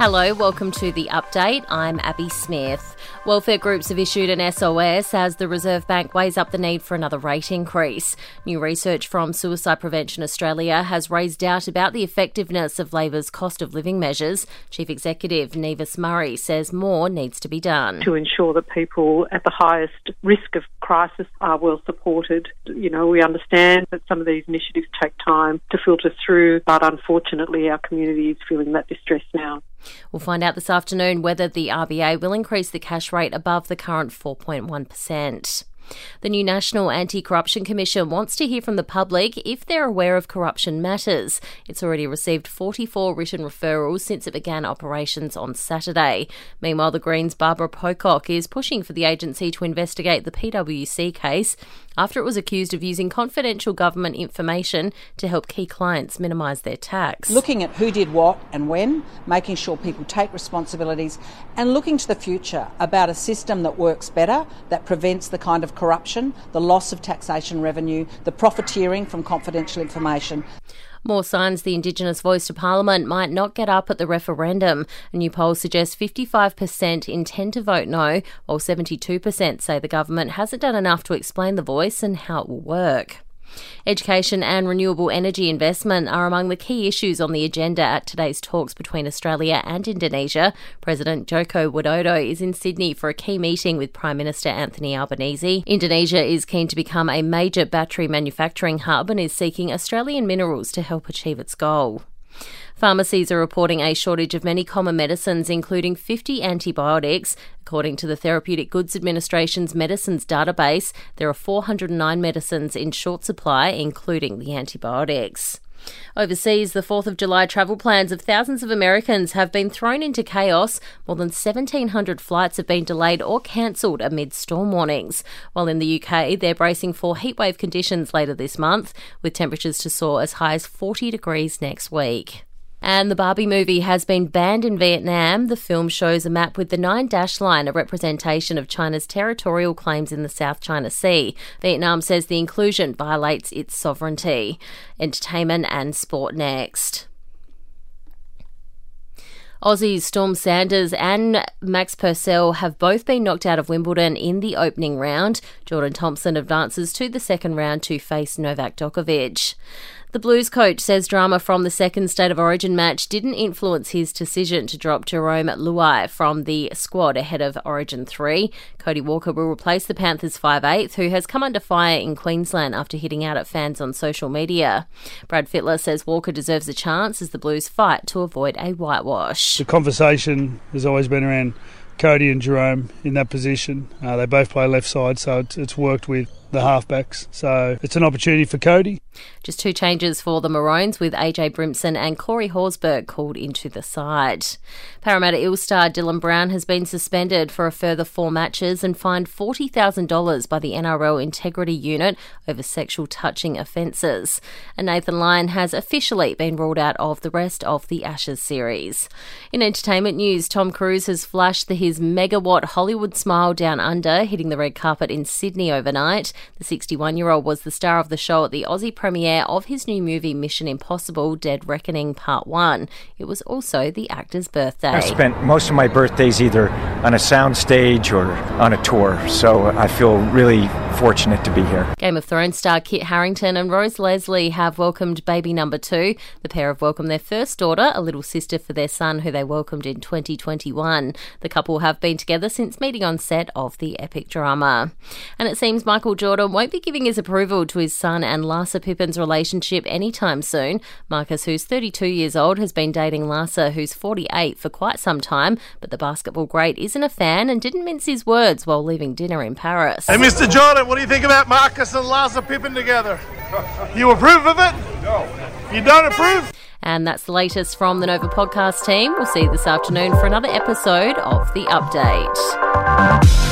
Hello, welcome to the update. I'm Abby Smith. Welfare groups have issued an SOS as the Reserve Bank weighs up the need for another rate increase. New research from Suicide Prevention Australia has raised doubt about the effectiveness of Labor's cost of living measures. Chief Executive Nieves Murray says more needs to be done. To ensure that people at the highest risk of crisis are well supported. You know, we understand that some of these initiatives take time to filter through, but unfortunately, our community is feeling that distress now. We'll find out this afternoon whether the RBA will increase the cash rate above the current 4.1%. The new National Anti Corruption Commission wants to hear from the public if they're aware of corruption matters. It's already received 44 written referrals since it began operations on Saturday. Meanwhile, the Greens' Barbara Pocock is pushing for the agency to investigate the PwC case after it was accused of using confidential government information to help key clients minimise their tax. Looking at who did what and when, making sure people take responsibilities, and looking to the future about a system that works better, that prevents the kind of corruption, the loss of taxation revenue, the profiteering from confidential information. More signs the Indigenous voice to Parliament might not get up at the referendum. A new poll suggests 55% intend to vote no, while 72% say the government hasn't done enough to explain the voice and how it will work. Education and renewable energy investment are among the key issues on the agenda at today's talks between Australia and Indonesia. President Joko Widodo is in Sydney for a key meeting with Prime Minister Anthony Albanese. Indonesia is keen to become a major battery manufacturing hub and is seeking Australian minerals to help achieve its goal. Pharmacies are reporting a shortage of many common medicines, including 50 antibiotics. According to the Therapeutic Goods Administration's medicines database, there are 409 medicines in short supply, including the antibiotics. Overseas, the 4th of July travel plans of thousands of Americans have been thrown into chaos. More than 1,700 flights have been delayed or cancelled amid storm warnings. While in the UK, they're bracing for heatwave conditions later this month, with temperatures to soar as high as 40 degrees next week. And the Barbie movie has been banned in Vietnam. The film shows a map with the nine dash line, a representation of China's territorial claims in the South China Sea. Vietnam says the inclusion violates its sovereignty. Entertainment and sport next. Aussies Storm Sanders and Max Purcell have both been knocked out of Wimbledon in the opening round. Jordan Thompson advances to the second round to face Novak Djokovic. The Blues coach says drama from the second State of Origin match didn't influence his decision to drop Jarome Luai from the squad ahead of Origin 3. Cody Walker will replace the Panthers five-eighth, who has come under fire in Queensland after hitting out at fans on social media. Brad Fittler says Walker deserves a chance as the Blues fight to avoid a whitewash. The conversation has always been around Cody and Jarome in that position. Uh, they both play left side, so it's, it's worked with the halfbacks. So it's an opportunity for Cody. Just two changes for the Maroons with AJ Brimson and Corey Horsburgh called into the side. Parramatta Eels star Dylan Brown has been suspended for a further four matches and fined $40,000 by the NRL Integrity Unit over sexual touching offences. And Nathan Lyon has officially been ruled out of the rest of the Ashes series. In entertainment news, Tom Cruise has flashed his megawatt Hollywood smile down under, hitting the red carpet in Sydney overnight. The 61 year old was the star of the show at the Aussie premiere of his new movie Mission Impossible Dead Reckoning Part 1. It was also the actor's birthday. I spent most of my birthdays either on a soundstage or on a tour, so I feel really fortunate to be here. Game of Thrones star Kit Harington and Rose Leslie have welcomed baby number two. The pair have welcomed their first daughter, a little sister for their son, who they welcomed in 2021. The couple have been together since meeting on set of the epic drama. And it seems Michael Jordan won't be giving his approval to his son and Larsa Pippen's relationship anytime soon. Marcus, who's 32 years old, has been dating Larsa, who's 48, for quite some time, but the basketball great isn't a fan and didn't mince his words while leaving dinner in Paris. Hey, Mr. Jordan, what do you think about Marcus and Larsa Pippen together? You approve of it? No. You don't approve? And that's the latest from the Nova podcast team. We'll see you this afternoon for another episode of The Update.